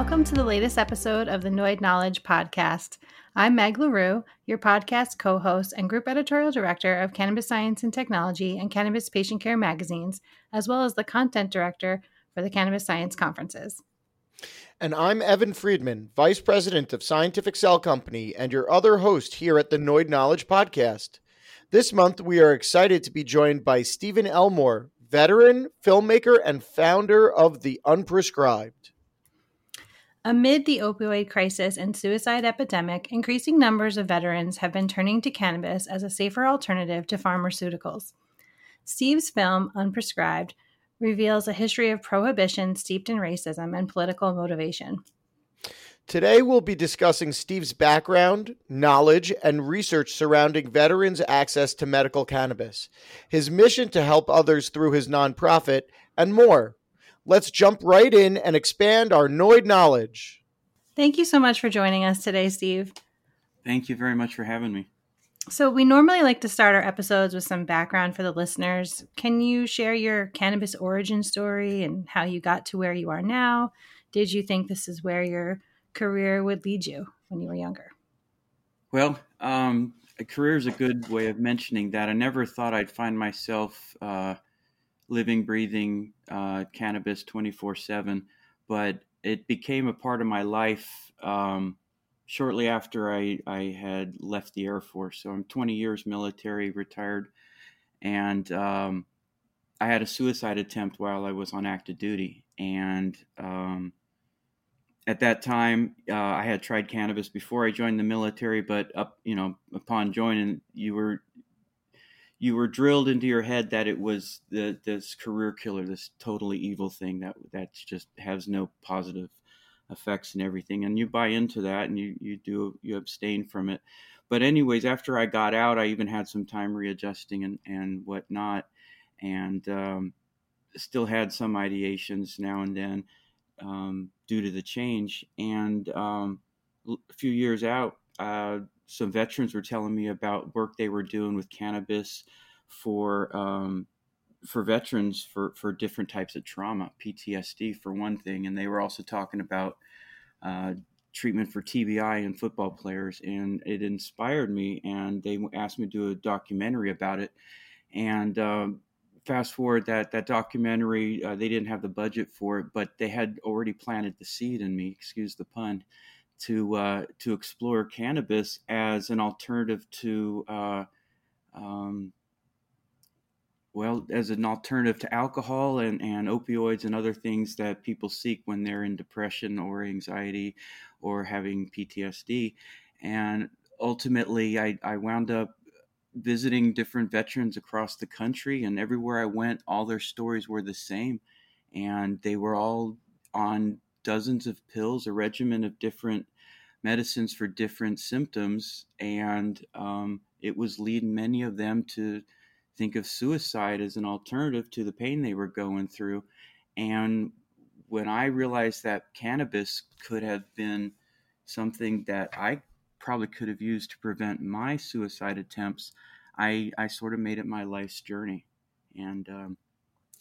welcome to the latest episode of the Noid Knowledge Podcast. I'm Meg LaRue, your podcast co host and group editorial director of Cannabis Science and Technology and Cannabis Patient Care magazines, as well as the content director for the Cannabis Science conferences. And I'm Evan Friedman, Vice President of Scientific Cell Company, and your other host here at the Noid Knowledge Podcast. This month, we are excited to be joined by Stephen Ellmore, veteran, filmmaker, and founder of The Unprescribed. Amid the opioid crisis and suicide epidemic, increasing numbers of veterans have been turning to cannabis as a safer alternative to pharmaceuticals. Steve's film, Unprescribed, reveals a history of prohibition steeped in racism and political motivation. Today, we'll be discussing Steve's background, knowledge, and research surrounding veterans' access to medical cannabis, his mission to help others through his nonprofit, and more. Let's jump right in and expand our Noid knowledge. Thank you so much for joining us today, Steve. Thank you very much for having me. So, we normally like to start our episodes with some background for the listeners. Can you share your cannabis origin story and how you got to where you are now? Did you think this is where your career would lead you when you were younger? Well, um, a career is a good way of mentioning that. I never thought I'd find myself uh, living, breathing uh, cannabis 24 7, but it became a part of my life um, shortly after I, I had left the Air Force. So I'm 20 years military, retired, and um, I had a suicide attempt while I was on active duty. And um, at that time, uh, I had tried cannabis before I joined the military, but up, you know, upon joining, you were you were drilled into your head that it was the, this career killer, this totally evil thing that that just has no positive effects and everything, and you buy into that, and you you do you abstain from it. But anyways, after I got out, I even had some time readjusting and and whatnot, and um, still had some ideations now and then um, due to the change. And um, a few years out, uh, some veterans were telling me about work they were doing with cannabis for um, for veterans for for different types of trauma, PTSD for one thing, and they were also talking about uh, treatment for TBI in football players, and it inspired me. And they asked me to do a documentary about it, and um, fast forward that that documentary, uh, they didn't have the budget for it, but they had already planted the seed in me. Excuse the pun to uh, to explore cannabis as an alternative to uh, um, well as an alternative to alcohol and, and opioids and other things that people seek when they're in depression or anxiety or having PTSD and ultimately I, I wound up visiting different veterans across the country and everywhere I went all their stories were the same. And they were all on dozens of pills, a regimen of different medicines for different symptoms, and um, it was leading many of them to think of suicide as an alternative to the pain they were going through. And when I realized that cannabis could have been something that I probably could have used to prevent my suicide attempts, I, I sort of made it my life's journey. And um,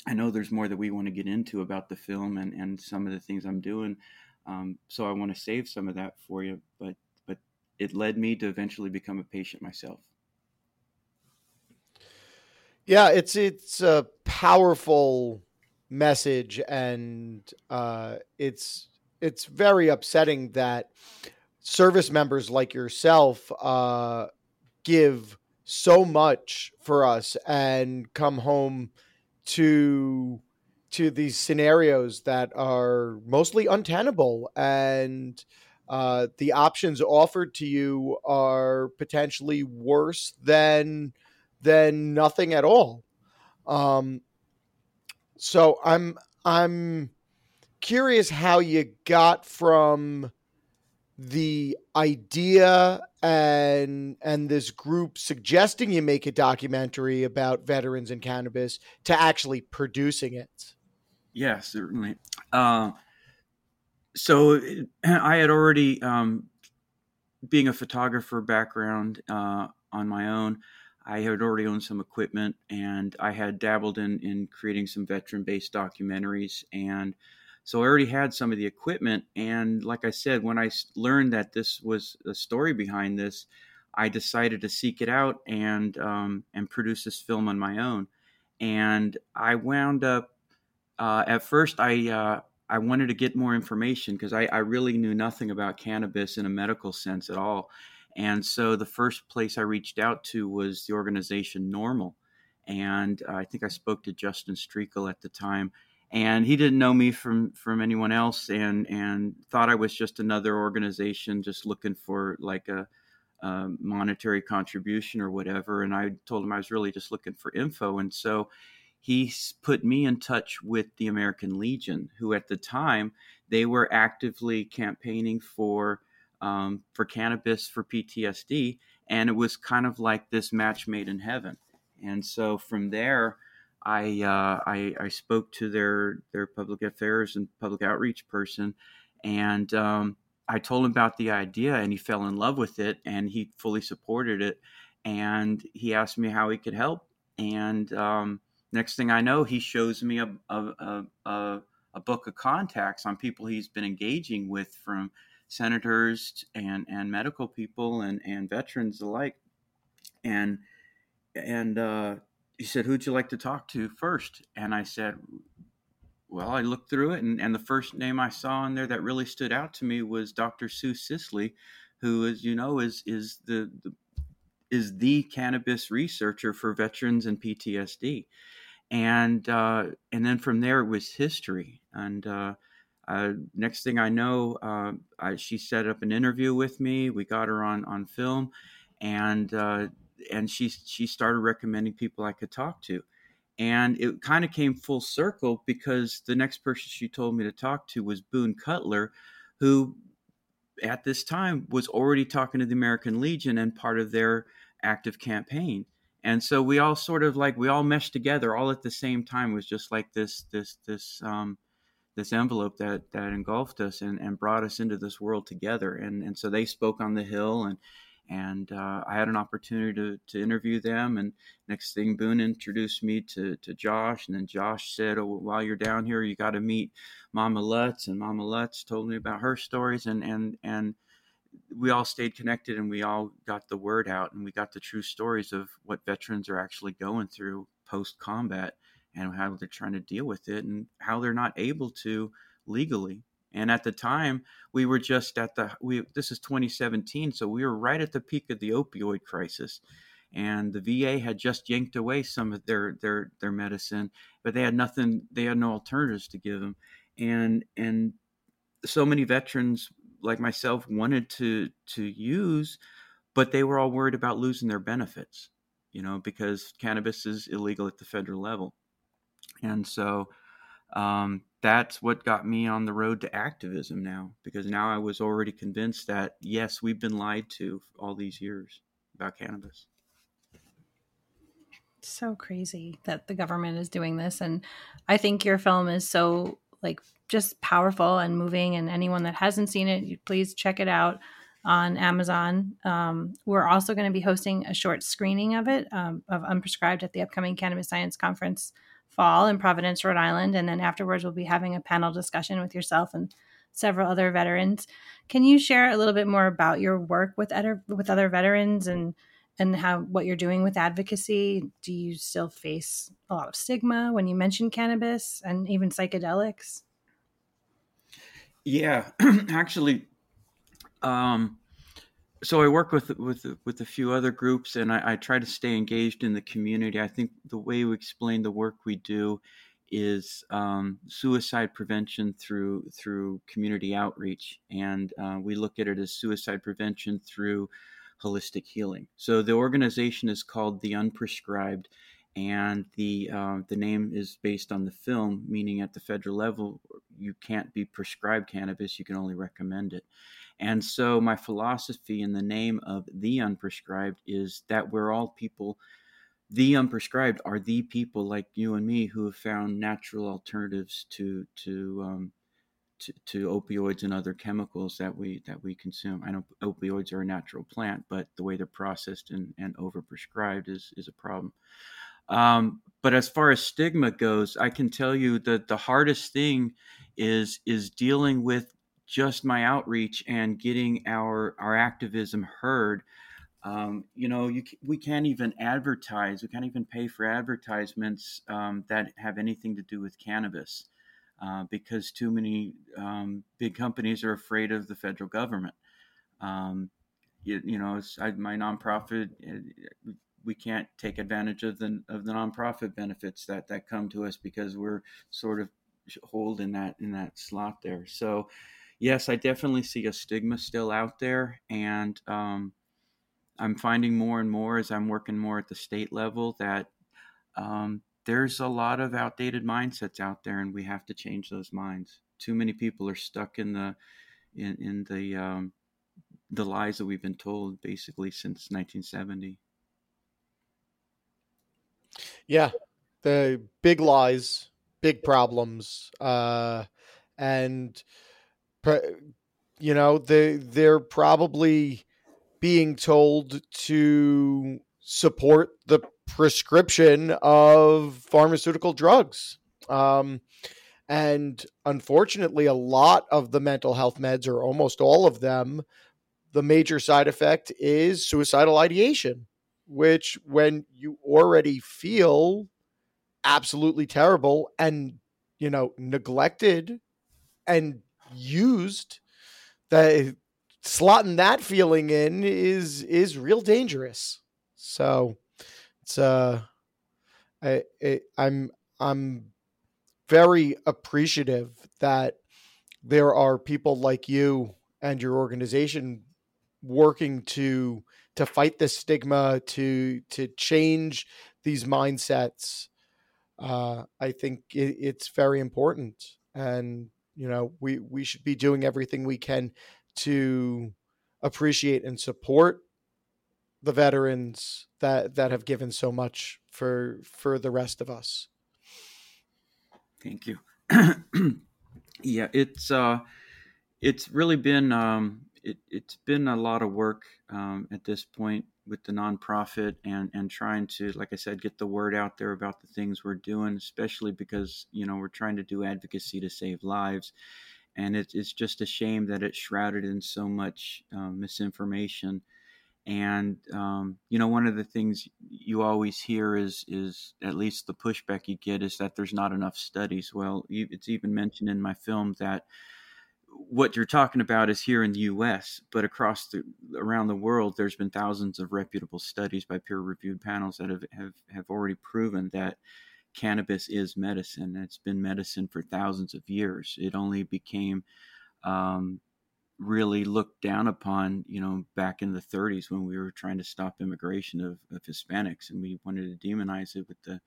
I know there's more that we want to get into about the film and, and some of the things I'm doing. Um, so I want to save some of that for you, but but it led me to eventually become a patient myself. Yeah, it's it's a powerful message, and uh, it's it's very upsetting that service members like yourself uh, give so much for us and come home to to these scenarios that are mostly untenable and uh, the options offered to you are potentially worse than than nothing at all. Um, so I'm I'm curious how you got from the idea and and this group suggesting you make a documentary about veterans and cannabis to actually producing it. Yeah, certainly. Uh, so I had already, um, being a photographer background uh, on my own, I had already owned some equipment and I had dabbled in, in creating some veteran based documentaries. And So I already had some of the equipment. And like I said, when I learned that this was a story behind this, I decided to seek it out and um, and produce this film on my own. And I wound up uh, at first I uh, I wanted to get more information because I, I really knew nothing about cannabis in a medical sense at all. And so the first place I reached out to was the organization NORML. And uh, I think I spoke to Justin Strekal at the time. And he didn't know me from, from anyone else and, and thought I was just another organization just looking for like a, a monetary contribution or whatever. And I told him I was really just looking for info. And so he put me in touch with the American Legion, who at the time they were actively campaigning for um, for cannabis for PTSD, and it was kind of like this match made in heaven. And so from there, I uh, I, I, spoke to their their public affairs and public outreach person, and um, I told him about the idea, and he fell in love with it, and he fully supported it. And he asked me how he could help, and um, next thing I know, he shows me a, a, a, a, book of contacts on people he's been engaging with from senators and, and medical people and, and veterans alike. And, and uh, he said, Who'd you like to talk to first? And I said, Well, I looked through it, and, and the first name I saw in there that really stood out to me was Dr. Sue Sisley, who, as you know, is, is the, the is the cannabis researcher for veterans and PTSD and uh, and then from there it was history. And uh, uh, next thing I know, uh, I, she set up an interview with me. We got her on on film, and uh, and she she started recommending people I could talk to. And it kind of came full circle because the next person she told me to talk to was Boone Cutler, who at this time was already talking to the American Legion and part of their active campaign. And so we all sort of like we all meshed together all at the same time. It was just like this this this um this envelope that that engulfed us and, and brought us into this world together. And and so they spoke on the hill and and uh, I had an opportunity to, to interview them. And next thing, Boone introduced me to, to Josh, and then Josh said, "Oh, while you're down here, you got to meet Mama Lutz." And Mama Lutz told me about her stories, and and and we all stayed connected and we all got the word out and we got the true stories of what veterans are actually going through post combat and how they're trying to deal with it and how they're not able to legally and at the time we were just at the we this is 2017 so we were right at the peak of the opioid crisis. And the VA had just yanked away some of their their their medicine but they had nothing they had no alternatives to give them and and so many veterans like myself wanted to to use, but they were all worried about losing their benefits, you know, because cannabis is illegal at the federal level, and so um, that's what got me on the road to activism now, because now I was already convinced that yes, we've been lied to all these years about cannabis. So crazy that the government is doing this, and I think your film is so like just powerful and moving. And anyone that hasn't seen it, please check it out on Amazon. Um, we're also going to be hosting a short screening of it um, of Unprescribed at the upcoming Cannabis Science Conference fall in Providence, Rhode Island. And then afterwards, we'll be having a panel discussion with yourself and several other veterans. Can you share a little bit more about your work with other with other veterans and and how what you're doing with advocacy? Do you still face a lot of stigma when you mention cannabis and even psychedelics? Yeah, actually, um, so I work with with with a few other groups, and I, I, try to stay engaged in the community. I think the way we explain the work we do is um, suicide prevention through through community outreach, and uh, we look at it as suicide prevention through holistic healing. So the organization is called the Unprescribed, and the uh, the name is based on the film, meaning at the federal level you can't be prescribed cannabis; you can only recommend it. And so my philosophy in the name of the Unprescribed is that we're all people. The unprescribed are the people like you and me who have found natural alternatives to to um, to, to, opioids and other chemicals that we that we consume. I know opioids are a natural plant, but the way they're processed and, and overprescribed is is a problem. Um, but as far as stigma goes, I can tell you that the hardest thing is is dealing with just my outreach and getting our our activism heard. Um, you know, you, we can't even advertise. We can't even pay for advertisements um, that have anything to do with cannabis uh, because too many um, big companies are afraid of the federal government. Um, you, you, know, I, my nonprofit, uh, we can't take advantage of the of the nonprofit benefits that that come to us because we're sort of holding that in that slot there. So yes, I definitely see a stigma still out there, and um, I'm finding more and more as I'm working more at the state level that um, there's a lot of outdated mindsets out there, and we have to change those minds. Too many people are stuck in the in, in the um, the lies that we've been told basically since 1970. Yeah, the big lies, big problems, uh, and you know they they're probably being told to support the prescription of pharmaceutical drugs. Um, and unfortunately a lot of the mental health meds or almost all of them the major side effect is suicidal ideation which when you already feel absolutely terrible and you know neglected and used that slotting that feeling in is is real dangerous. So it's uh I, i'm i'm very appreciative that there are people like you and your organization working to to fight this stigma to to change these mindsets uh, i think it, it's very important. And you know we we should be doing everything we can to appreciate and support the veterans that that have given so much for for the rest of us. Thank you. Yeah it's uh it's really been um it, it's been a lot of work um, at this point with the nonprofit and and trying to like i said get the word out there about the things we're doing especially because you know we're trying to do advocacy to save lives. And it, it's just a shame that it's shrouded in so much um, misinformation. And um, you know one of the things you always hear is is at least the pushback you get is that there's not enough studies. Well it's even mentioned in my film that what you're talking about is here in the U.S., but across the around the world, there's been thousands of reputable studies by peer-reviewed panels that have have, have already proven that cannabis is medicine. It's been medicine for thousands of years. It only became um, really looked down upon, you know, back in the 30s when we were trying to stop immigration of, of Hispanics, and we wanted to demonize it with the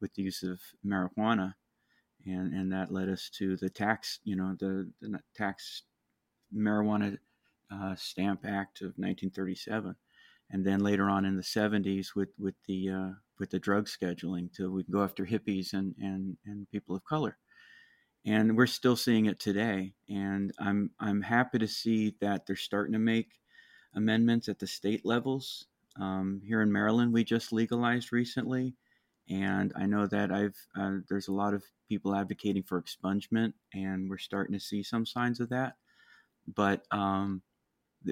with the use of marijuana and and that led us to the tax, you know, the, the tax marijuana uh, stamp act of 1937, and then later on in the 70s with with the uh, with the drug scheduling, to we go after hippies and and and people of color, and we're still seeing it today. And I'm I'm happy to see that they're starting to make amendments at the state levels. Um, here in Maryland, we just legalized recently and I know that I've uh, there's a lot of people advocating for expungement, and we're starting to see some signs of that. But um,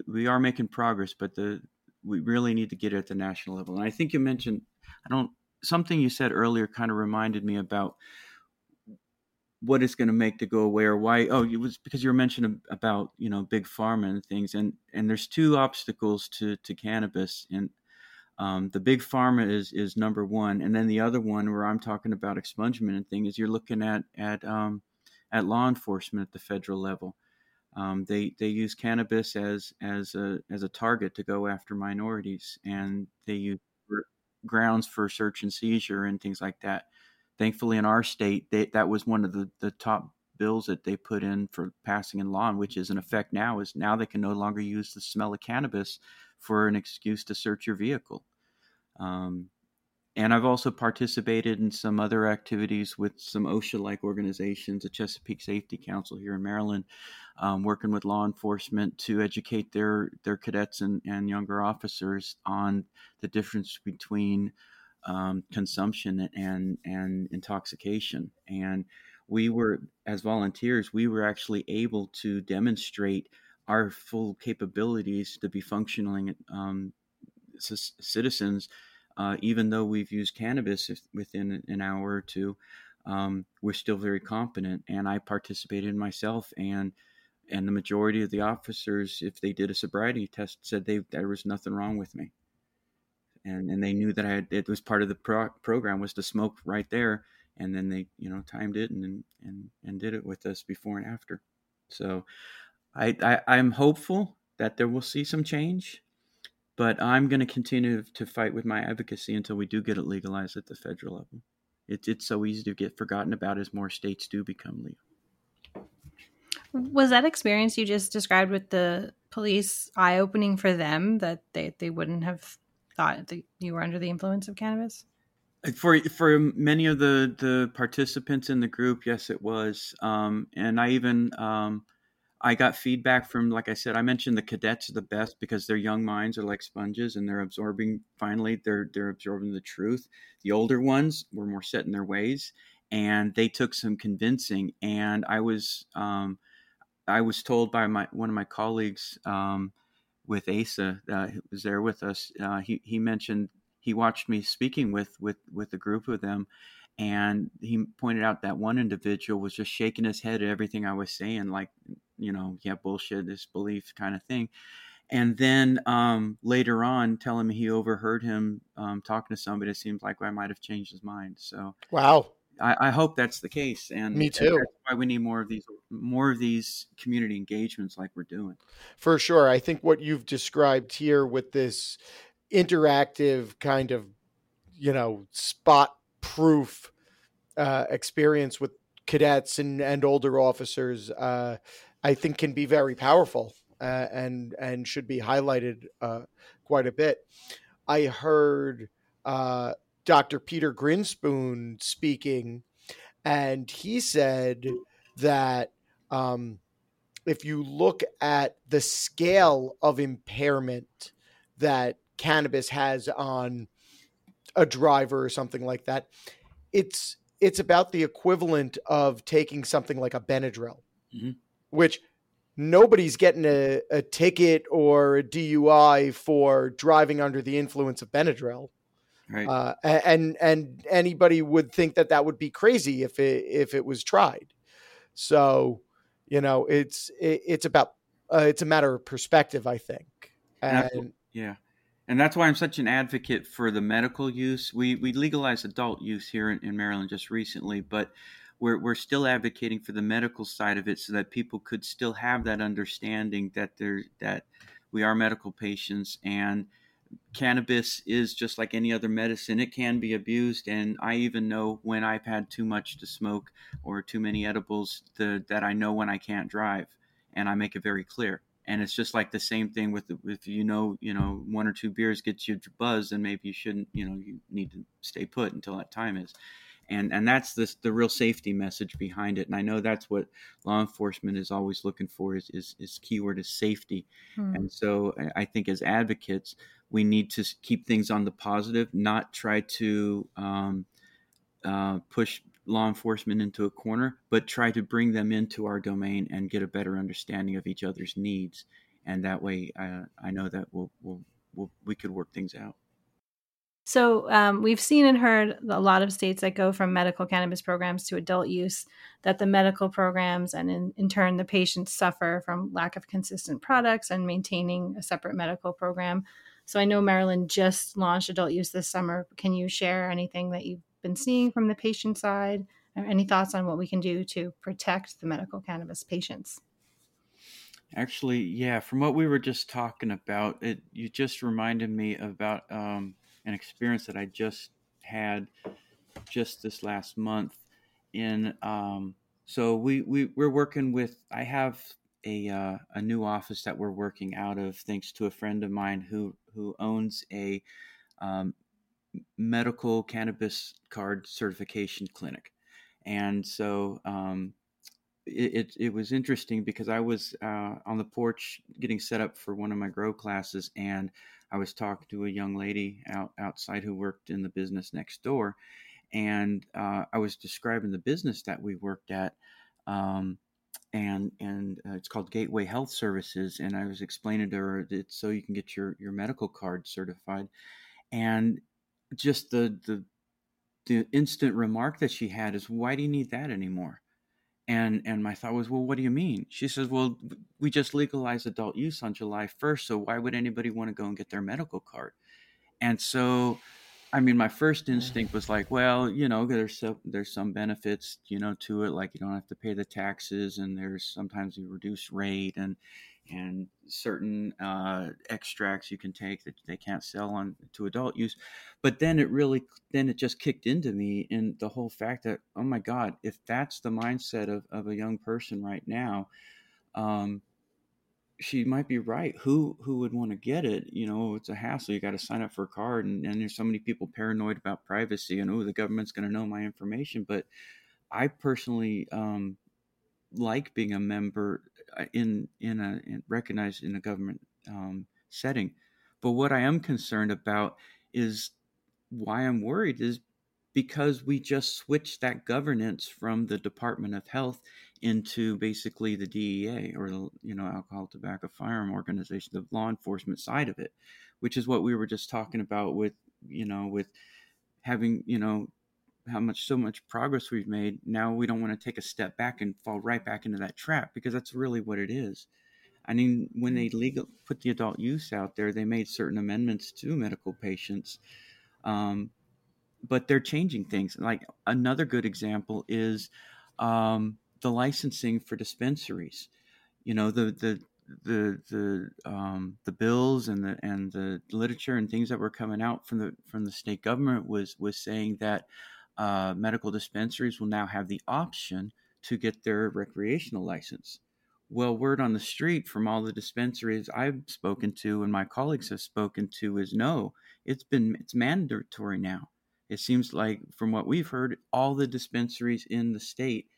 we are making progress, but the we really need to get it at the national level. And I think you mentioned I don't something you said earlier kind of reminded me about what it's going to make to go away or why oh it was because you were mentioning about you know big pharma and things and and there's two obstacles to to cannabis and um, the big pharma is is number one, and then the other one where I'm talking about expungement and thing is you're looking at at um, at law enforcement at the federal level. Um, they they use cannabis as as a as a target to go after minorities, and they use grounds for search and seizure and things like that. Thankfully, in our state, they, that was one of the the top bills that they put in for passing in law, which is in effect now is now they can no longer use the smell of cannabis for an excuse to search your vehicle. Um, and I've also participated in some other activities with some OSHA like organizations, the Chesapeake Safety Council here in Maryland, um, working with law enforcement to educate their, their cadets and, and younger officers on the difference between um, consumption and, and intoxication. And we were as volunteers we were actually able to demonstrate our full capabilities to be functioning um, c- citizens uh, even though we've used cannabis within an hour or two um, we're still very competent and i participated myself and and the majority of the officers if they did a sobriety test said they there was nothing wrong with me and and they knew that I had, it was part of the pro- program was to smoke right there, and then they you know timed it and and and did it with us before and after. So, I, I I'm hopeful that there will see some change, but I'm going to continue to fight with my advocacy until we do get it legalized at the federal level. It's it's so easy to get forgotten about as more states do become legal. Was that experience you just described with the police eye opening for them that they, they wouldn't have thought that you were under the influence of cannabis? For for many of the the participants in the group, yes, it was. Um, and I even um, I got feedback from, like I said, I mentioned the cadets are the best because their young minds are like sponges and they're absorbing. Finally, they're they're absorbing the truth. The older ones were more set in their ways, and they took some convincing. And I was um, I was told by my one of my colleagues um, with Asa, uh, was there with us, uh, he he mentioned he watched me speaking with with with a group of them, and he pointed out that one individual was just shaking his head at everything I was saying, like you know, yeah, bullshit, this belief kind of thing. And then um, later on, telling me he overheard him um, talking to somebody. It seems like I might have changed his mind. So wow, I, I, hope that's the case. And me too. That's why we need more of these, more of these community engagements like we're doing. For sure, I think what you've described here with this interactive kind of, you know, spot proof uh, experience with cadets and, and older officers, uh, I think can be very powerful uh, and and should be highlighted uh, quite a bit. I heard uh, Dr. Peter Grinspoon speaking, and he said that um, if you look at the scale of impairment that cannabis has on a driver or something like that, it's it's about the equivalent of taking something like a Benadryl, mm-hmm. which nobody's getting a, a ticket or a DUI for driving under the influence of Benadryl. Right. Uh, and and anybody would think that that would be crazy if it if it was tried. So, you know, it's it, it's about uh, it's a matter of perspective, I think. And, and yeah, and that's why I'm such an advocate for the medical use. We we legalized adult use here in, in Maryland just recently, but we're we're still advocating for the medical side of it, so that people could still have that understanding that there that we are medical patients and cannabis is just like any other medicine. It can be abused, and I even know when I've had too much to smoke or too many edibles that I know when I can't drive, and I make it very clear. And it's just like the same thing with if you know, you know, one or two beers gets you buzz, and maybe you shouldn't, you know, you need to stay put until that time is. And, and that's the, the real safety message behind it. And I know that's what law enforcement is always looking for is, is, is keyword is safety. Hmm. And so I think as advocates, we need to keep things on the positive, not try to um, uh, push law enforcement into a corner, but try to bring them into our domain and get a better understanding of each other's needs. And that way, uh, I know that we'll, we'll, we'll, we could work things out. So um, we've seen and heard a lot of states that go from medical cannabis programs to adult use, that the medical programs and in, in turn the patients suffer from lack of consistent products and maintaining a separate medical program. So I know Maryland just launched adult use this summer. Can you share anything that you've been seeing from the patient side? Any thoughts on what we can do to protect the medical cannabis patients? Actually, yeah, from what we were just talking about, it you just reminded me about um, an experience that I just had just this last month. In um, so we we we're working with. I have a uh, a new office that we're working out of, thanks to a friend of mine who who owns a um, medical cannabis card certification clinic, and so um, it, it, it was interesting because I was uh, on the porch getting set up for one of my grow classes, and I was talking to a young lady out outside who worked in the business next door, and uh, I was describing the business that we worked at. Um, and and uh, it's called Gateway Health Services. And I was explaining to her that so you can get your your medical card certified, and just the the the instant remark that she had is, "Why do you need that anymore?" And and my thought was, "Well, what do you mean?" She says, "Well, we just legalized adult use on July 1st, so why would anybody want to go and get their medical card?" And so I mean, my first instinct was like, well, you know, there's some, there's some benefits, you know, to it. Like you don't have to pay the taxes, and there's sometimes a reduced rate, and and certain uh, extracts you can take that they can't sell on to adult use. But then it really, then it just kicked into me, and the whole fact that, oh my God, if that's the mindset of of a young person right now, um, she might be right. Who who would want to get it? You know, it's a hassle. You got to sign up for a card, and, and there's so many people paranoid about privacy and oh, the government's going to know my information. But I personally um, like being a member in in a in, recognized in a government um, setting. But what I am concerned about is why I'm worried is because we just switched that governance from the Department of Health into basically the DEA or the you know alcohol, tobacco, firearm organization, the law enforcement side of it, which is what we were just talking about with you know with having you know how much so much progress we've made. Now we don't want to take a step back and fall right back into that trap because that's really what it is. I mean, when they legal put the adult use out there, they made certain amendments to medical patients. Um, but they're changing things. Like another good example is um, the licensing for dispensaries. You know, the the the the um, the bills and the and the literature and things that were coming out from the from the state government was was saying that uh, medical dispensaries will now have the option to get their recreational license. Well, word on the street from all the dispensaries I've spoken to and my colleagues have spoken to is no, it's been it's mandatory now it seems like, from what we've heard, all the dispensaries in the state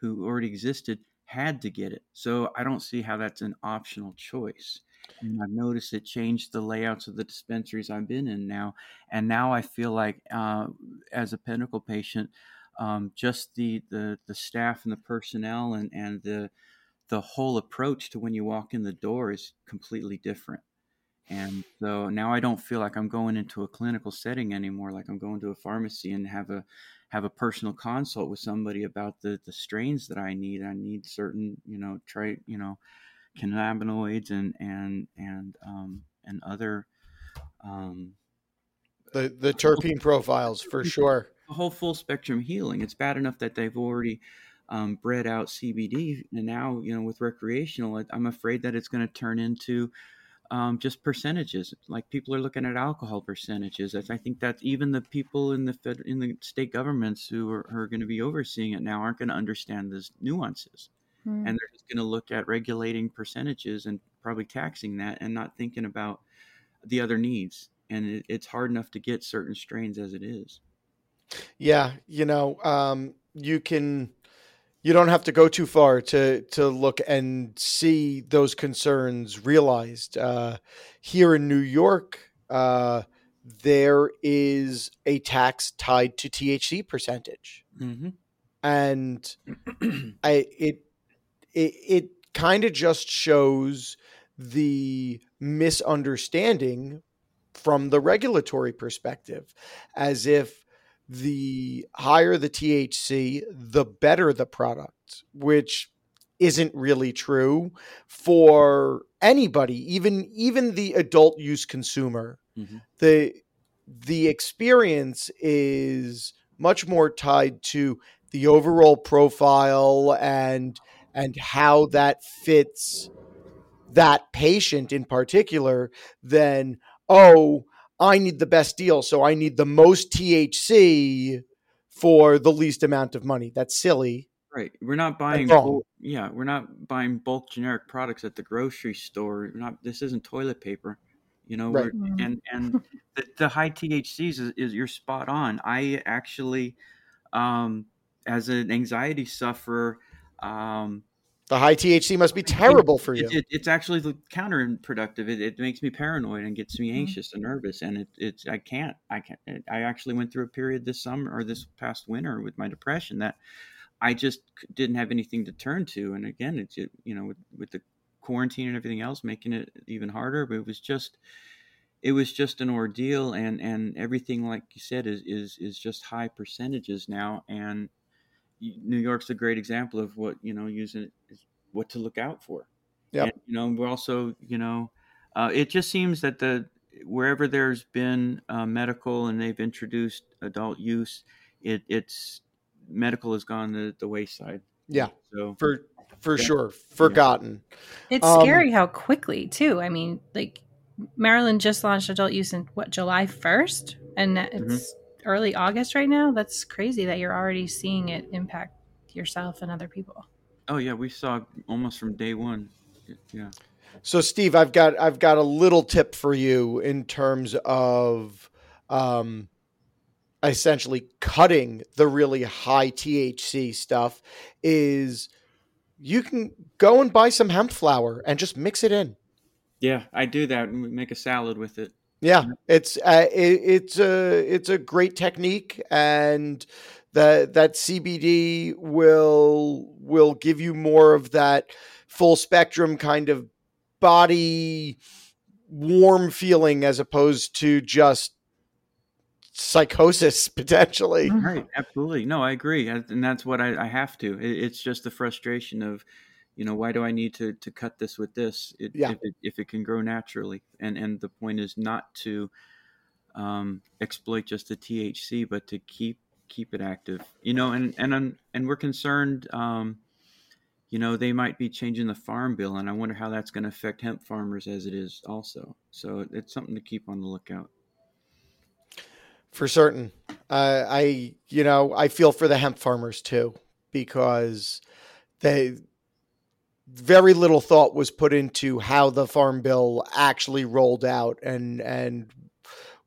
who already existed had to get it. So I don't see how that's an optional choice. And I've noticed it changed the layouts of the dispensaries I've been in now. And now I feel like, uh, as a Pinnacle patient, um, just the, the the staff and the personnel and, and the the whole approach to when you walk in the door is completely different. And so now I don't feel like I'm going into a clinical setting anymore, like I'm going to a pharmacy and have a have a personal consult with somebody about the the strains that I need. I need certain, you know, try, you know, cannabinoids and and and um and other um the the terpene profiles for sure. A whole full spectrum healing. It's bad enough that they've already um, bred out CBD, and now you know with recreational, I'm afraid that it's going to turn into um, just percentages. Like people are looking at alcohol percentages. I think that even the people in the fed, in the state governments who are, are going to be overseeing it now aren't going to understand those nuances, mm. and they're just going to look at regulating percentages and probably taxing that, and not thinking about the other needs. And it, it's hard enough to get certain strains as it is. Yeah, you know, um, you can you don't have to go too far to to look and see those concerns realized. Uh, here in New York, uh, there is a tax tied to THC percentage, mm-hmm. and I it it, it kind of just shows the misunderstanding from the regulatory perspective, as if the higher the THC, the better the product, which isn't really true for anybody, even even the adult use consumer. Mm-hmm. The the experience is much more tied to the overall profile and and how that fits that patient in particular than oh I need the best deal, so I need the most THC for the least amount of money. That's silly. Right. We're not buying bulk, yeah, we're not buying bulk generic products at the grocery store. We're not this isn't toilet paper. You know, right. And and the, the, high THCs is, is you're spot on. I actually um as an anxiety sufferer um The high THC must be terrible for you. It, it, it's actually counterproductive. It, it, makes me paranoid and gets me mm-hmm. anxious mm-hmm. and nervous. And it, it's I can't. I can't. I actually went through a period this summer or this past winter with my depression that I just didn't have anything to turn to. And again, it's you know with, with the quarantine and everything else, making it even harder. But it was just it was just an ordeal. And and everything like you said is is is just high percentages now. And New York's a great example of what you know using what to look out for. Yeah, you know, we're also you know, uh, it just seems that the wherever there's been uh, medical and they've introduced adult use, it, it's medical has gone the, the wayside. Yeah, so for for yeah. sure, forgotten. It's um, scary how quickly too. I mean, like Maryland just launched adult use in what July first, and it's. Mm-hmm early August right now. That's crazy that you're already seeing it impact yourself and other people. Oh yeah, we saw almost from day one. Yeah. So Steve, I've got I've got a little tip for you in terms of um, essentially cutting the really high THC stuff. Is you can go and buy some hemp flower and just mix it in. Yeah, I do that and we make a salad with it. Yeah, it's uh, it, it's a it's a great technique, and that that CBD will will give you more of that full spectrum kind of body warm feeling as opposed to just psychosis potentially. Right, absolutely. No, I agree, and that's what I, I have to. It's just the frustration of you know why do i need to to cut this with this? It, yeah. if, it, if it can grow naturally. And and the point is not to um, exploit just the thc but to keep keep it active you know and and and we're concerned um, you know they might be changing the farm bill and i wonder how that's going to affect hemp farmers as it is also. So it's something to keep on the lookout. For certain. Uh, i you know i feel for the hemp farmers too because they very little thought was put into how the farm bill actually rolled out and and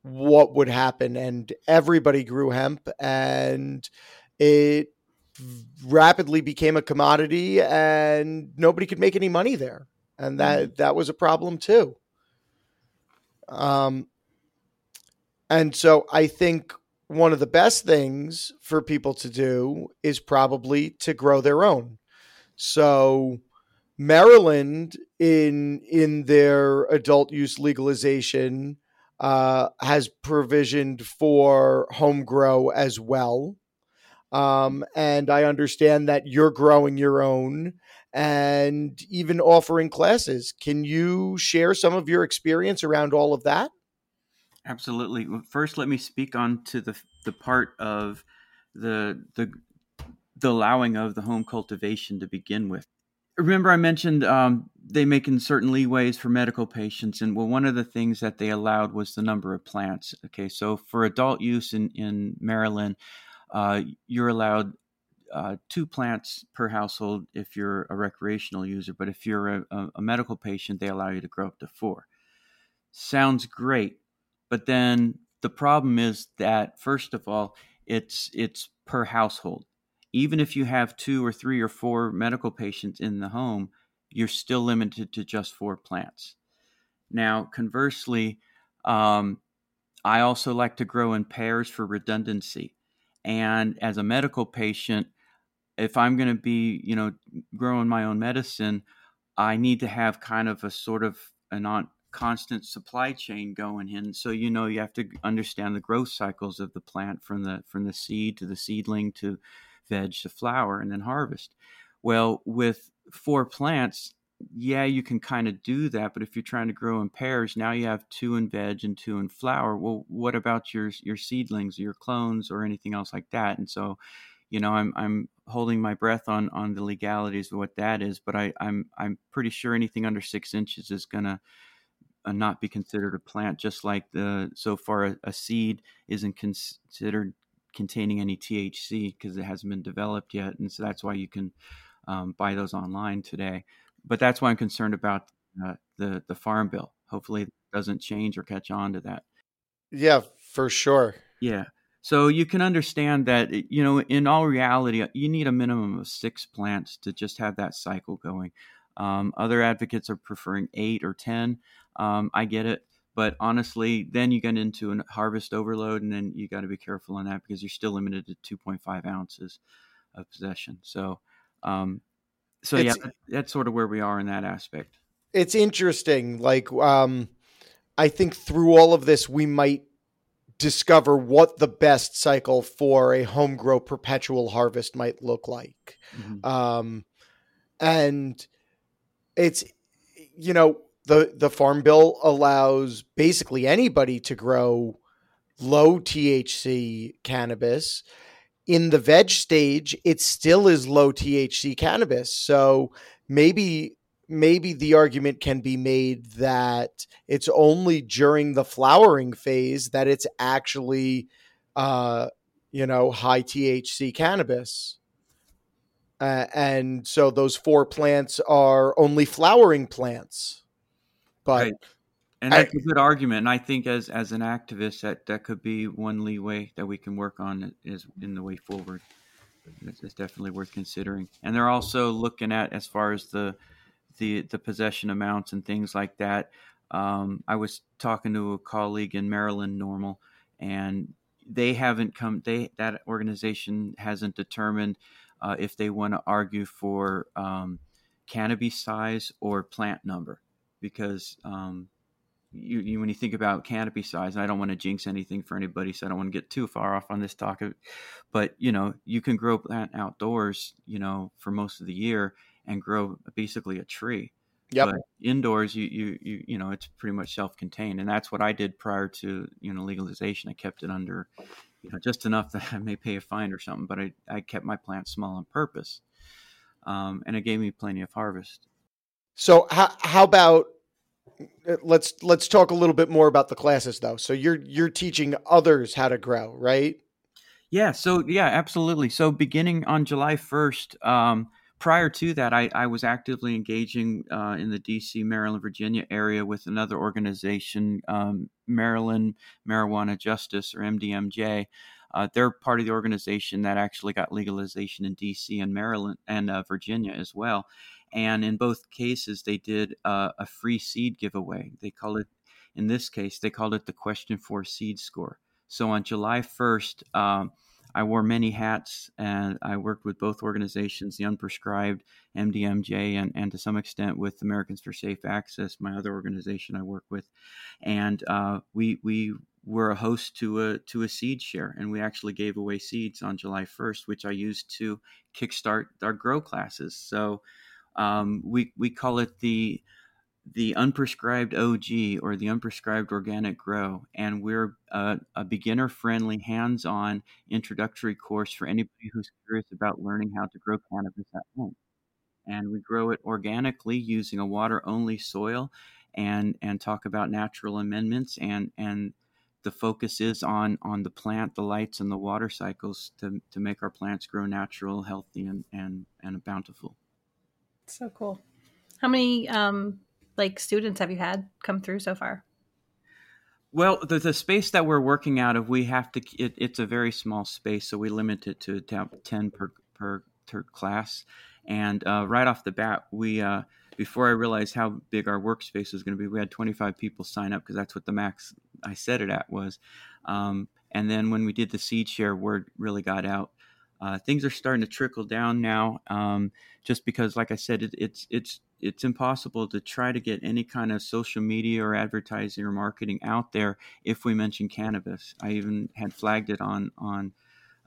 what would happen. And everybody grew hemp and it rapidly became a commodity and nobody could make any money there. And that mm-hmm. that was a problem too. Um and so i think one of the best things for people to do is probably to grow their own. So Maryland in in their adult use legalization uh, has provisioned for home grow as well. Um, and I understand that you're growing your own and even offering classes. Can you share some of your experience around all of that? Absolutely. First, let me speak on to the the part of the the the allowing of the home cultivation to begin with remember I mentioned um, they make in certain leeways for medical patients, and well, one of the things that they allowed was the number of plants. Okay, so for adult use in in Maryland, uh, you're allowed uh, two plants per household if you're a recreational user, but if you're a, a medical patient, they allow you to grow up to four. Sounds great, but then the problem is that first of all, it's it's per household even if you have two or three or four medical patients in the home, you're still limited to just four plants. Now, conversely, um, I also like to grow in pairs for redundancy. And as a medical patient, if I'm going to be, you know, growing my own medicine, I need to have kind of a sort of a non constant supply chain going in. So you know you have to understand the growth cycles of the plant from the from the seed to the seedling to veg to flower and then harvest. Well, with four plants, yeah, you can kind of do that, but if you're trying to grow in pairs, now you have two in veg and two in flower. Well, what about your your seedlings, your clones, or anything else like that? And so, you know, I'm I'm holding my breath on on the legalities of what that is, but I I'm I'm pretty sure anything under six inches is gonna uh, not be considered a plant, just like the so far a, a seed isn't considered containing any THC because it hasn't been developed yet, and so that's why you can um, buy those online today. But that's why I'm concerned about uh, the the farm bill. Hopefully, it doesn't change or catch on to that. Yeah, for sure. Yeah. So you can understand that, you know, in all reality, you need a minimum of six plants to just have that cycle going. Um, other advocates are preferring eight or 10. Um, I get it. But honestly, then you get into a harvest overload, and then you got to be careful on that because you're still limited to 2.5 ounces of possession. So, um, so it's, yeah, that's sort of where we are in that aspect. It's interesting. Like, um, I think through all of this, we might discover what the best cycle for a home grow perpetual harvest might look like. Mm-hmm. Um, and it's, you know, the, the farm bill allows basically anybody to grow low THC cannabis. In the veg stage, it still is low THC cannabis. So maybe maybe the argument can be made that it's only during the flowering phase that it's actually, uh, you know, high THC cannabis. Uh, and so those four plants are only flowering plants. But right. and that's I, a good argument. And I think as as an activist, that that could be one leeway that we can work on is in the way forward. It's, it's definitely worth considering. And they're also looking at as far as the the the possession amounts and things like that. Um, I was talking to a colleague in Maryland, NORML, and they haven't come. They that organization hasn't determined uh, if they want to argue for um, canopy size or plant number, because um, you, you, when you think about canopy size, and I don't want to jinx anything for anybody, so I don't want to get too far off on this topic. But you know, you can grow plant outdoors, you know, for most of the year, and grow basically a tree. Yep. But indoors, you, you you you know it's pretty much self-contained, and that's what I did prior to you know legalization. I kept it under, you know, just enough that I may pay a fine or something, but I I kept my plants small on purpose, um, and it gave me plenty of harvest. So how how about let's let's talk a little bit more about the classes though. So you're you're teaching others how to grow, right? Yeah. So yeah, absolutely. So beginning on July first. Um, prior to that, I, I was actively engaging uh, in the DC, Maryland, Virginia area with another organization, um, Maryland Marijuana Justice or MDMJ. Uh, they're part of the organization that actually got legalization in DC and Maryland and uh, Virginia as well. And in both cases, they did uh, a free seed giveaway. They call it, in this case, they called it the Question for Seed Score. So on July 1st, um, I wore many hats and I worked with both organizations, the Unprescribed, MDMJ, and, and to some extent with Americans for Safe Access, my other organization I work with. And uh, we, we were a host to a, to a seed share, and we actually gave away seeds on July 1st, which I used to kickstart our grow classes. So um, we, we call it the the unprescribed OG or the unprescribed organic grow, and we're a, a beginner friendly, hands on introductory course for anybody who's curious about learning how to grow cannabis at home. And we grow it organically using a water only soil and, and talk about natural amendments and, and the focus is on on the plant, the lights, and the water cycles to, to make our plants grow natural, healthy, and and and bountiful. So cool. How many um, like students have you had come through so far? Well, the, the space that we're working out of, we have to. It, it's a very small space, so we limit it to ten per per, per class. And uh, right off the bat, we uh, before I realized how big our workspace was going to be, we had 25 people sign up because that's what the max I set it at was. Um, and then when we did the seed share, word really got out. Uh, things are starting to trickle down now, um, just because, like I said, it, it's it's it's impossible to try to get any kind of social media or advertising or marketing out there if we mention cannabis. I even had flagged it on on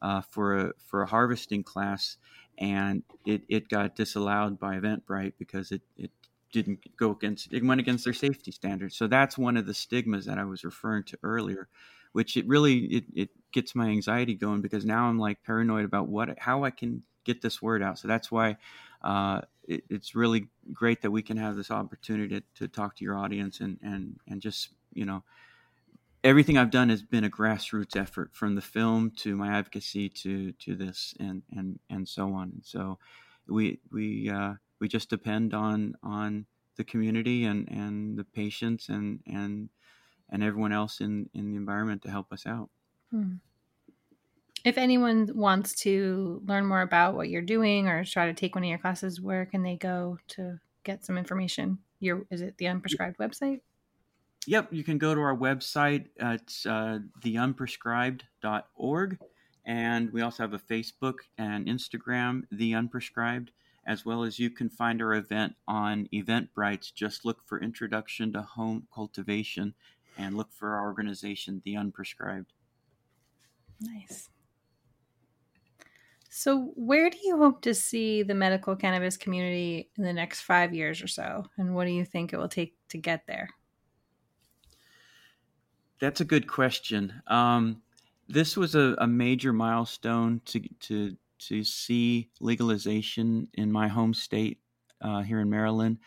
uh, for a for a harvesting class, and it, it got disallowed by Eventbrite because it, it didn't go against it went against their safety standards. So that's one of the stigmas that I was referring to earlier, which it really it, it gets my anxiety going because now I'm like paranoid about what how I can get this word out. So that's why uh, it, it's really great that we can have this opportunity to, to talk to your audience and, and, and just, you know, everything I've done has been a grassroots effort from the film to my advocacy to, to this and, and, and so on. And so we, we, uh, we just depend on, on the community and, and the patients and, and, and everyone else in, in the environment to help us out. Hmm. if anyone wants to learn more about what you're doing or try to take one of your classes, where can they go to get some information? Your is it the unprescribed website? Yep, you can go to our website. Uh, it's uh, theunprescribed.org. And we also have a Facebook and Instagram, The Unprescribed, as well as you can find our event on Eventbrite. Just look for Introduction to Home Cultivation and look for our organization, The Unprescribed. Nice. So, where do you hope to see the medical cannabis community in the next five years or so? And what do you think it will take to get there? That's a good question. Um, this was a, a, major milestone to, to, to see legalization in my home state uh, here in Maryland.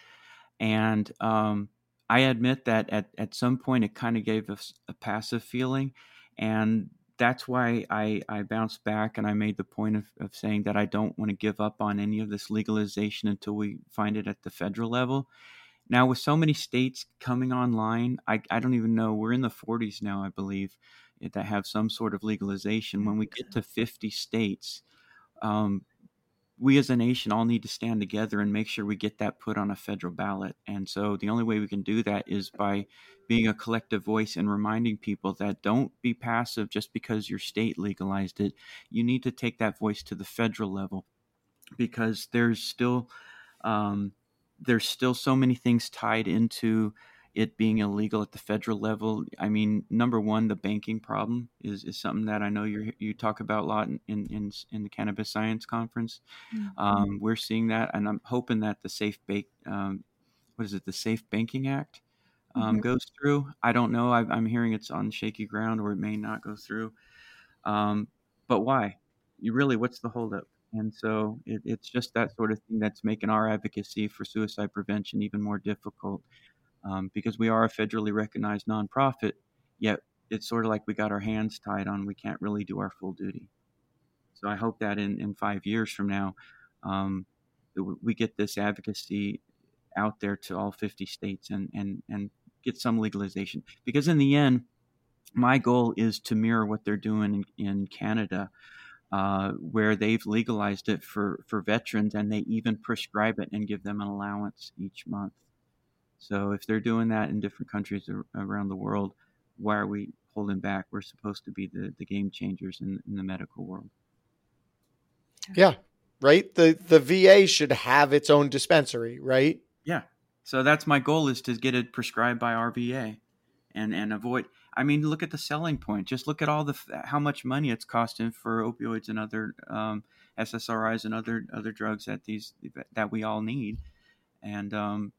And um, I admit that at, at some point it kind of gave us a passive feeling. And that's why I, I bounced back and I made the point of, of saying that I don't want to give up on any of this legalization until we find it at the federal level. Now, with so many states coming online, I, I don't even know. We're in the 40s now, I believe, that have some sort of legalization. When we get to 50 states, um, we as a nation all need to stand together and make sure we get that put on a federal ballot. And so the only way we can do that is by being a collective voice and reminding people that don't be passive just because your state legalized it. You need to take that voice to the federal level because there's still um, there's still so many things tied into it being illegal at the federal level. I mean, number one, the banking problem is, is something that I know you you talk about a lot in in, in the cannabis science conference. Mm-hmm. Um, we're seeing that, and I'm hoping that the safe bank, um, what is it, the Safe Banking Act um, mm-hmm. goes through. I don't know. I, am hearing it's on shaky ground, or it may not go through. Um, but why? You really, what's the holdup? And so it, it's just that sort of thing that's making our advocacy for suicide prevention even more difficult um, because we are a federally recognized nonprofit, yet it's sort of like we got our hands tied on, we can't really do our full duty. So I hope that in, in five years from now, um, we get this advocacy out there to all 50 states and, and, and get some legalization. Because in the end, my goal is to mirror what they're doing in, in Canada, uh, where they've legalized it for, for veterans and they even prescribe it and give them an allowance each month. So if they're doing that in different countries around the world, why are we holding back? We're supposed to be the, the game changers in, in the medical world. Yeah, right. The the VA should have its own dispensary, right? Yeah. So that's my goal is to get it prescribed by our VA, and and avoid. I mean, look at the selling point. Just look at all the how much money it's costing for opioids and other um, SSRIs and other other drugs that these that we all need, and um,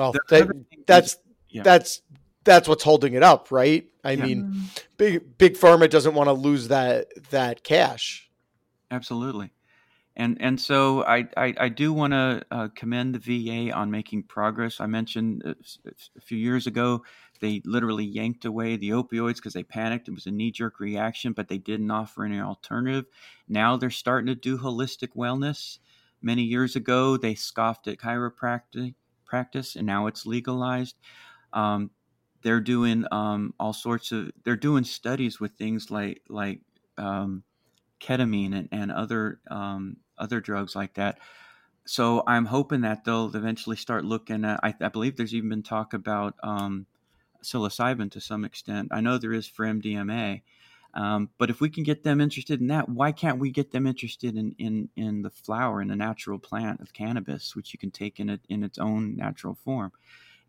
well, they, that's yeah. that's that's what's holding it up, right? I yeah. mean, big big pharma doesn't want to lose that that cash. Absolutely, and and so I I, I do want to uh, commend the VA on making progress. I mentioned a, a few years ago they literally yanked away the opioids because they panicked. It was a knee jerk reaction, but they didn't offer any alternative. Now they're starting to do holistic wellness. Many years ago, they scoffed at chiropractic practice, and now it's legalized. Um, they're doing um, all sorts of they're doing studies with things like like um, ketamine and, and other um, other drugs like that. So I'm hoping that they'll eventually start looking at. I, I believe there's even been talk about um, psilocybin to some extent. I know there is for MDMA, um, but if we can get them interested in that, why can't we get them interested in, in, in the flower and the natural plant of cannabis, which you can take in it in its own natural form?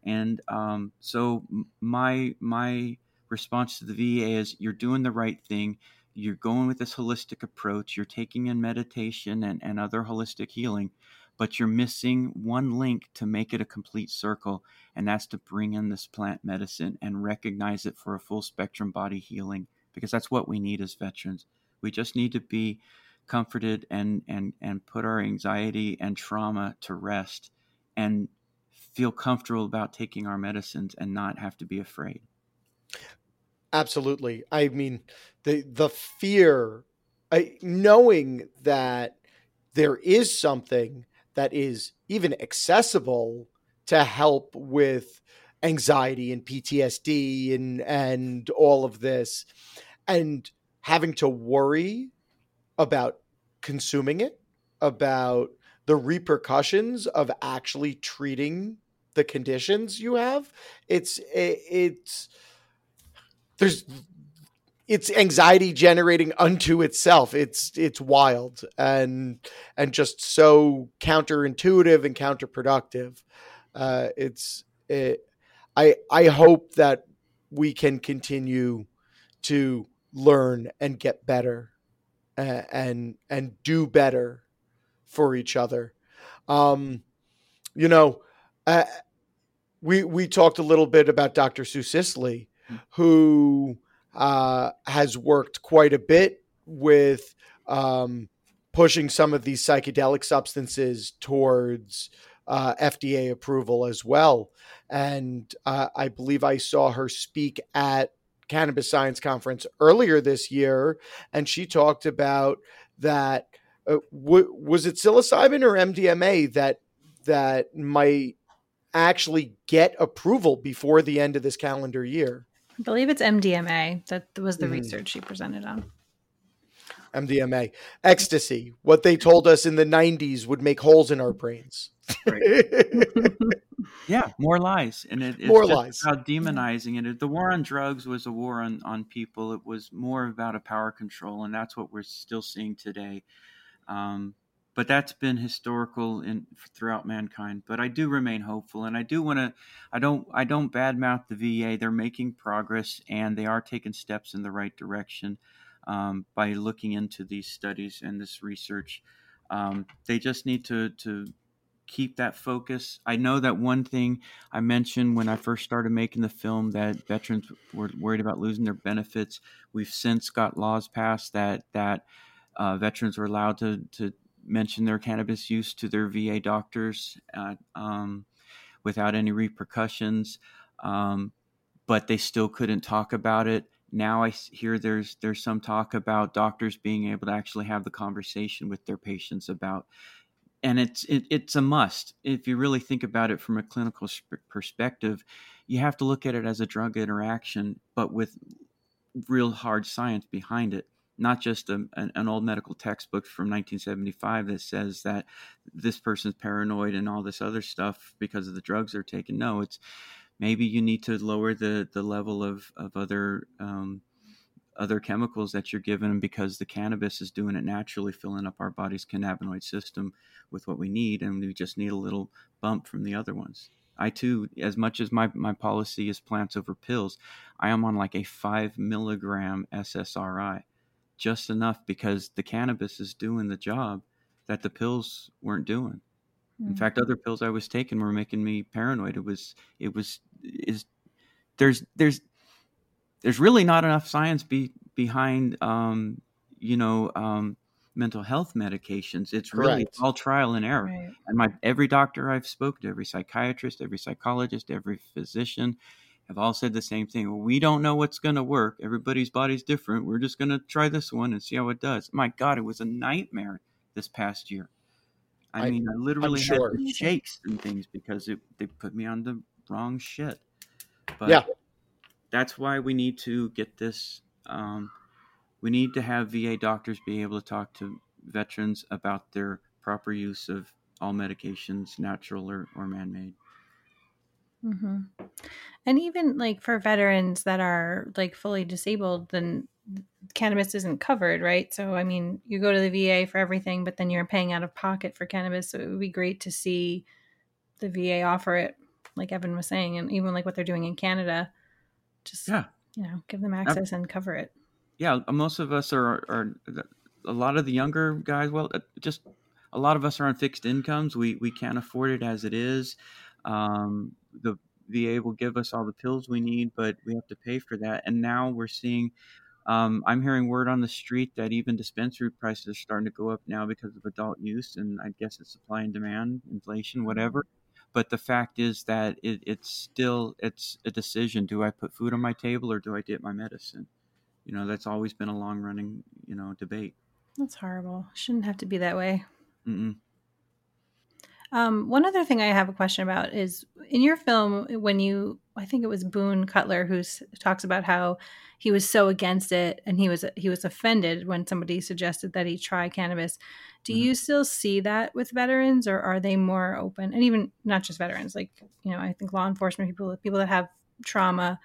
And um, so my my response to the VA is you're doing the right thing. You're going with this holistic approach. You're taking in meditation and, and other holistic healing, but you're missing one link to make it a complete circle, and that's to bring in this plant medicine and recognize it for a full spectrum body healing because that's what we need as veterans. We just need to be comforted and and and put our anxiety and trauma to rest and feel comfortable about taking our medicines and not have to be afraid. Absolutely. I mean, the the fear I, knowing that there is something that is even accessible to help with anxiety and PTSD and and all of this and having to worry about consuming it, about the repercussions of actually treating the conditions you have. It's it's there's it's anxiety generating unto itself. It's it's wild and and just so counterintuitive and counterproductive. Uh, it's it, I I hope that we can continue to learn and get better and and, do better for each other. Um, you know, uh, we we talked a little bit about Dr. Sue Sisley, who uh, has worked quite a bit with um, pushing some of these psychedelic substances towards uh, FDA approval as well. And uh, I believe I saw her speak at Cannabis Science Conference earlier this year, and she talked about that. Uh, w- was it psilocybin or MDMA that that might actually get approval before the end of this calendar year? I believe it's MDMA. That was the mm. research she presented on. MDMA, ecstasy, what they told us in the 90s would make holes in our brains. yeah, more lies. And it, it's more lies. about demonizing it. The war on drugs was a war on, on people. It was more about a power control, and that's what we're still seeing today. Um, but that's been historical in throughout mankind. But I do remain hopeful, and I do want to. I don't. I don't badmouth the VA. They're making progress, and they are taking steps in the right direction um, by looking into these studies and this research. Um, they just need to to keep that focus. I know that one thing I mentioned when I first started making the film that veterans were worried about losing their benefits. We've since got laws passed that that uh, veterans are allowed to to mention their cannabis use to their VA doctors uh, um, without any repercussions, um, but they still couldn't talk about it. Now I hear there's there's some talk about doctors being able to actually have the conversation with their patients about, and it's it, it's a must if you really think about it from a clinical perspective. You have to look at it as a drug interaction, but with real hard science behind it not just a, an, an, old medical textbook from 1975 that says that this person's paranoid and all this other stuff because of the drugs they're taking. No, it's maybe you need to lower the the level of of other um, other chemicals that you're given because the cannabis is doing it naturally, filling up our body's cannabinoid system with what we need, and we just need a little bump from the other ones. I too, as much as my, my policy is plants over pills, I am on like a five milligram SSRI just enough because the cannabis is doing the job that the pills weren't doing. Mm. In fact, other pills I was taking were making me paranoid. It was it was is there's there's there's really not enough science be, behind um, you know um, mental health medications. It's really it's all trial and error. Right. And my every doctor I've spoken to, every psychiatrist, every psychologist, every physician, have all said the same thing. Well, we don't know what's going to work. Everybody's body's different. We're just going to try this one and see how it does. My God, it was a nightmare this past year. I, I mean, I literally sure. had shakes and things because it, they put me on the wrong shit. But yeah. That's why we need to get this. Um, we need to have VA doctors be able to talk to veterans about their proper use of all medications, natural or, or man made. Mm-hmm. And even like for veterans that are like fully disabled, then cannabis isn't covered, right? So, I mean, you go to the VA for everything, but then you're paying out of pocket for cannabis. So, it would be great to see the VA offer it, like Evan was saying, and even like what they're doing in Canada. Just, yeah. you know, give them access and cover it. Yeah. Most of us are, are a lot of the younger guys, well, uh, just a lot of us are on fixed incomes. We, we can't afford it as it is. Um, the VA will give us all the pills we need, but we have to pay for that. And now we're seeing, um, I'm hearing word on the street that even dispensary prices are starting to go up now because of adult use, and I guess it's supply and demand, inflation, whatever. But the fact is that it, it's still it's a decision: do I put food on my table or do I get my medicine? You know, that's always been a long running you know debate. That's horrible. Shouldn't have to be that way. Mm-mm. Um, one other thing I have a question about is in your film when you I think it was Boone Cutler who talks about how he was so against it and he was he was offended when somebody suggested that he try cannabis. Do mm-hmm. you still see that with veterans or are they more open? And even not just veterans, like you know, I think law enforcement people people that have trauma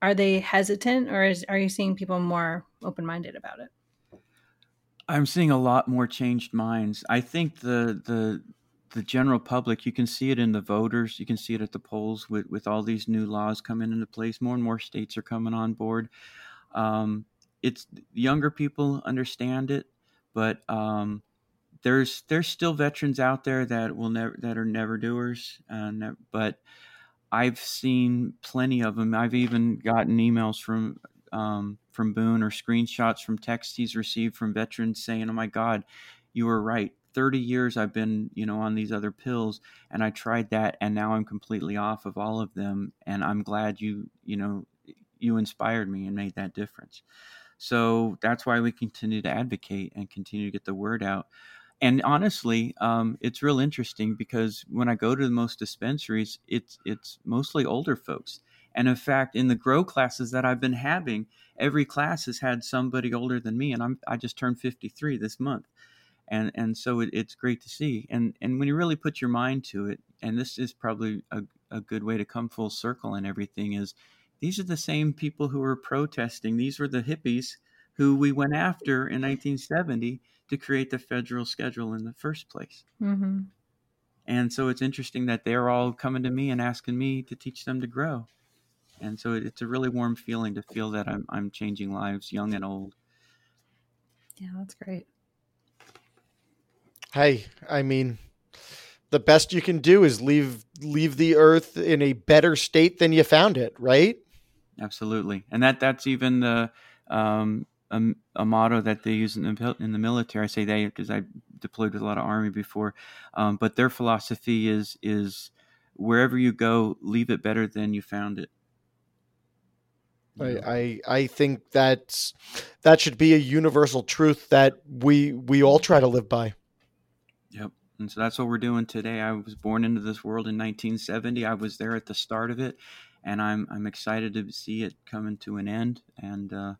are they hesitant or is, are you seeing people more open-minded about it? I'm seeing a lot more changed minds. I think the the the general public, you can see it in the voters, you can see it at the polls with with all these new laws coming into place. More and more states are coming on board. Um, it's younger people understand it, but um, there's there's still veterans out there that will never that are never doers. Uh, but I've seen plenty of them. I've even gotten emails from um, from Boone or screenshots from texts he's received from veterans saying, "Oh my God, you were right. 30 years I've been, you know, on these other pills and I tried that and now I'm completely off of all of them and I'm glad you, you know, you inspired me and made that difference." So that's why we continue to advocate and continue to get the word out. And honestly, um, it's real interesting because when I go to the most dispensaries, it's it's mostly older folks and in fact, in the grow classes that I've been having, every class has had somebody older than me, and I'm I just turned 53 this month, and and so it, it's great to see. And and when you really put your mind to it, and this is probably a, a good way to come full circle and everything is, these are the same people who were protesting. These were the hippies who we went after in 1970 to create the federal schedule in the first place. Mm-hmm. And so it's interesting that they're all coming to me and asking me to teach them to grow and so it's a really warm feeling to feel that I'm I'm changing lives, young and old. Yeah, that's great. Hey, I mean, the best you can do is leave leave the earth in a better state than you found it, right? Absolutely, and that that's even the um, a, a, motto that they use in the in the military. I say they because I deployed with a lot of army before, um, but their philosophy is is wherever you go, leave it better than you found it. I, I I think that's that should be a universal truth that we we all try to live by. Yep. And so that's what we're doing today. I was born into this world in 1970. I was there at the start of it, and I'm I'm excited to see it coming to an end. And uh,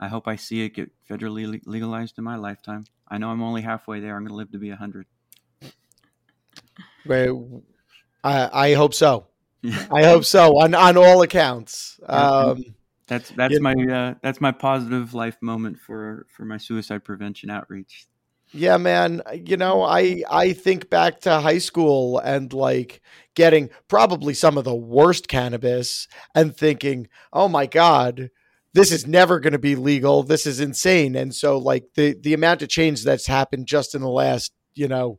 I hope I see it get federally legalized in my lifetime. I know I'm only halfway there. I'm going to live to be 100. Well, I I hope so. I hope so on on all accounts. Um, that's that's yeah. my uh, that's my positive life moment for for my suicide prevention outreach. Yeah, man. You know, I I think back to high school and like getting probably some of the worst cannabis and thinking, "Oh my god, this is never going to be legal. This is insane." And so like the the amount of change that's happened just in the last, you know,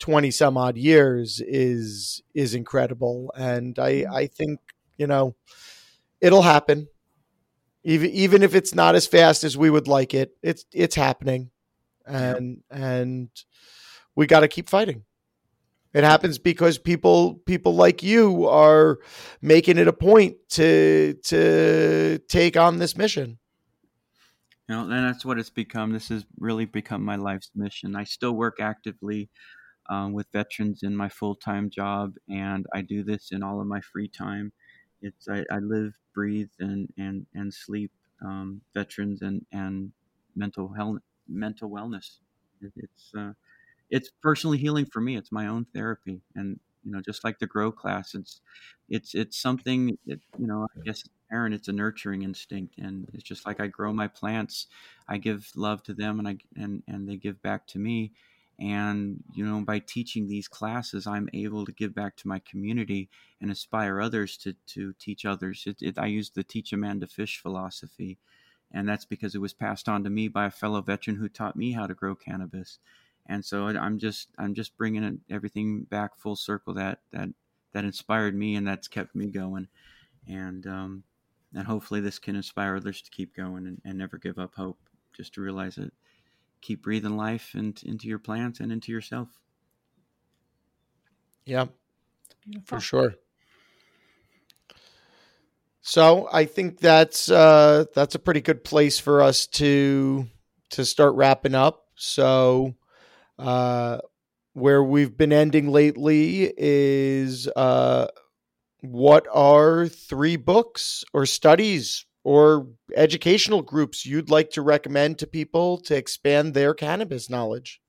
20 some odd years is is incredible and I mm-hmm. I think, you know, it'll happen even even if it's not as fast as we would like it it's it's happening and yeah. and we got to keep fighting. It happens because people people like you are making it a point to to take on this mission. You know and that's what it's become. This has really become my life's mission. I still work actively um, with veterans in my full-time job and i do this in all of my free time. It's I, I live, breathe, and and and sleep um, veterans and and mental health, mental wellness. It, it's uh, it's personally healing for me. It's my own therapy, and you know, just like the grow class, it's it's it's something that you know. I guess parent, it's a nurturing instinct, and it's just like I grow my plants. I give love to them, and I and and they give back to me and, you know, by teaching these classes, I'm able to give back to my community and inspire others to, to teach others. It, it, I use the teach a man to fish philosophy. And that's because it was passed on to me by a fellow veteran who taught me how to grow cannabis. And so I'm just, I'm just bringing everything back full circle that, that, that inspired me and that's kept me going. And, um, and hopefully this can inspire others to keep going and, and never give up hope. Just to realize that keep breathing life into, into your plants and into yourself. Yeah, for sure. So I think that's uh, that's a pretty good place for us to to start wrapping up. So uh, where we've been ending lately is uh, what are three books or studies or educational groups you'd like to recommend to people to expand their cannabis knowledge?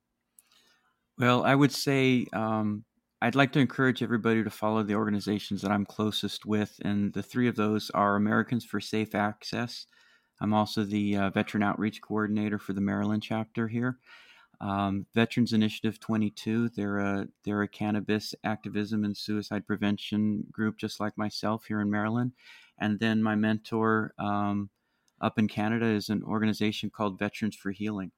Well, I would say um, I'd like to encourage everybody to follow the organizations that I'm closest with, and the three of those are Americans for Safe Access. I'm also the uh, Veteran Outreach Coordinator for the Maryland chapter here. Um, Veterans Initiative 22, they're a, they're a cannabis activism and suicide prevention group, just like myself here in Maryland. And then my mentor um, up in Canada is an organization called Veterans for Healing.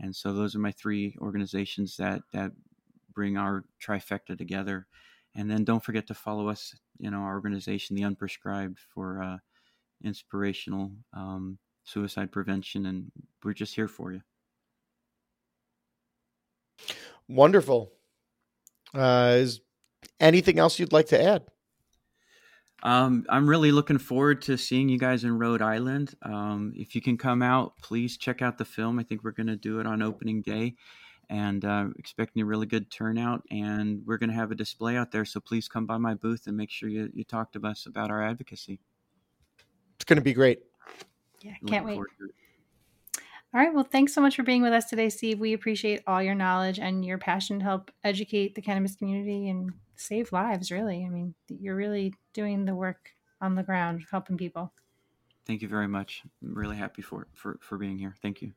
And so those are my three organizations that, that bring our trifecta together. And then don't forget to follow us, you know, our organization, The Unprescribed, for uh, inspirational um, suicide prevention. And we're just here for you. Wonderful. Uh, is anything else you'd like to add? Um, I'm really looking forward to seeing you guys in Rhode Island. Um, if you can come out, please check out the film. I think we're going to do it on opening day and uh, expecting a really good turnout. And we're going to have a display out there. So please come by my booth and make sure you, you talk to us about our advocacy. It's going to be great. Yeah, can't wait. All right. Well, thanks so much for being with us today, Steve. We appreciate all your knowledge and your passion to help educate the cannabis community and save lives, really. I mean, you're really doing the work on the ground, helping people. Thank you very much. I'm really happy for, for, for being here. Thank you.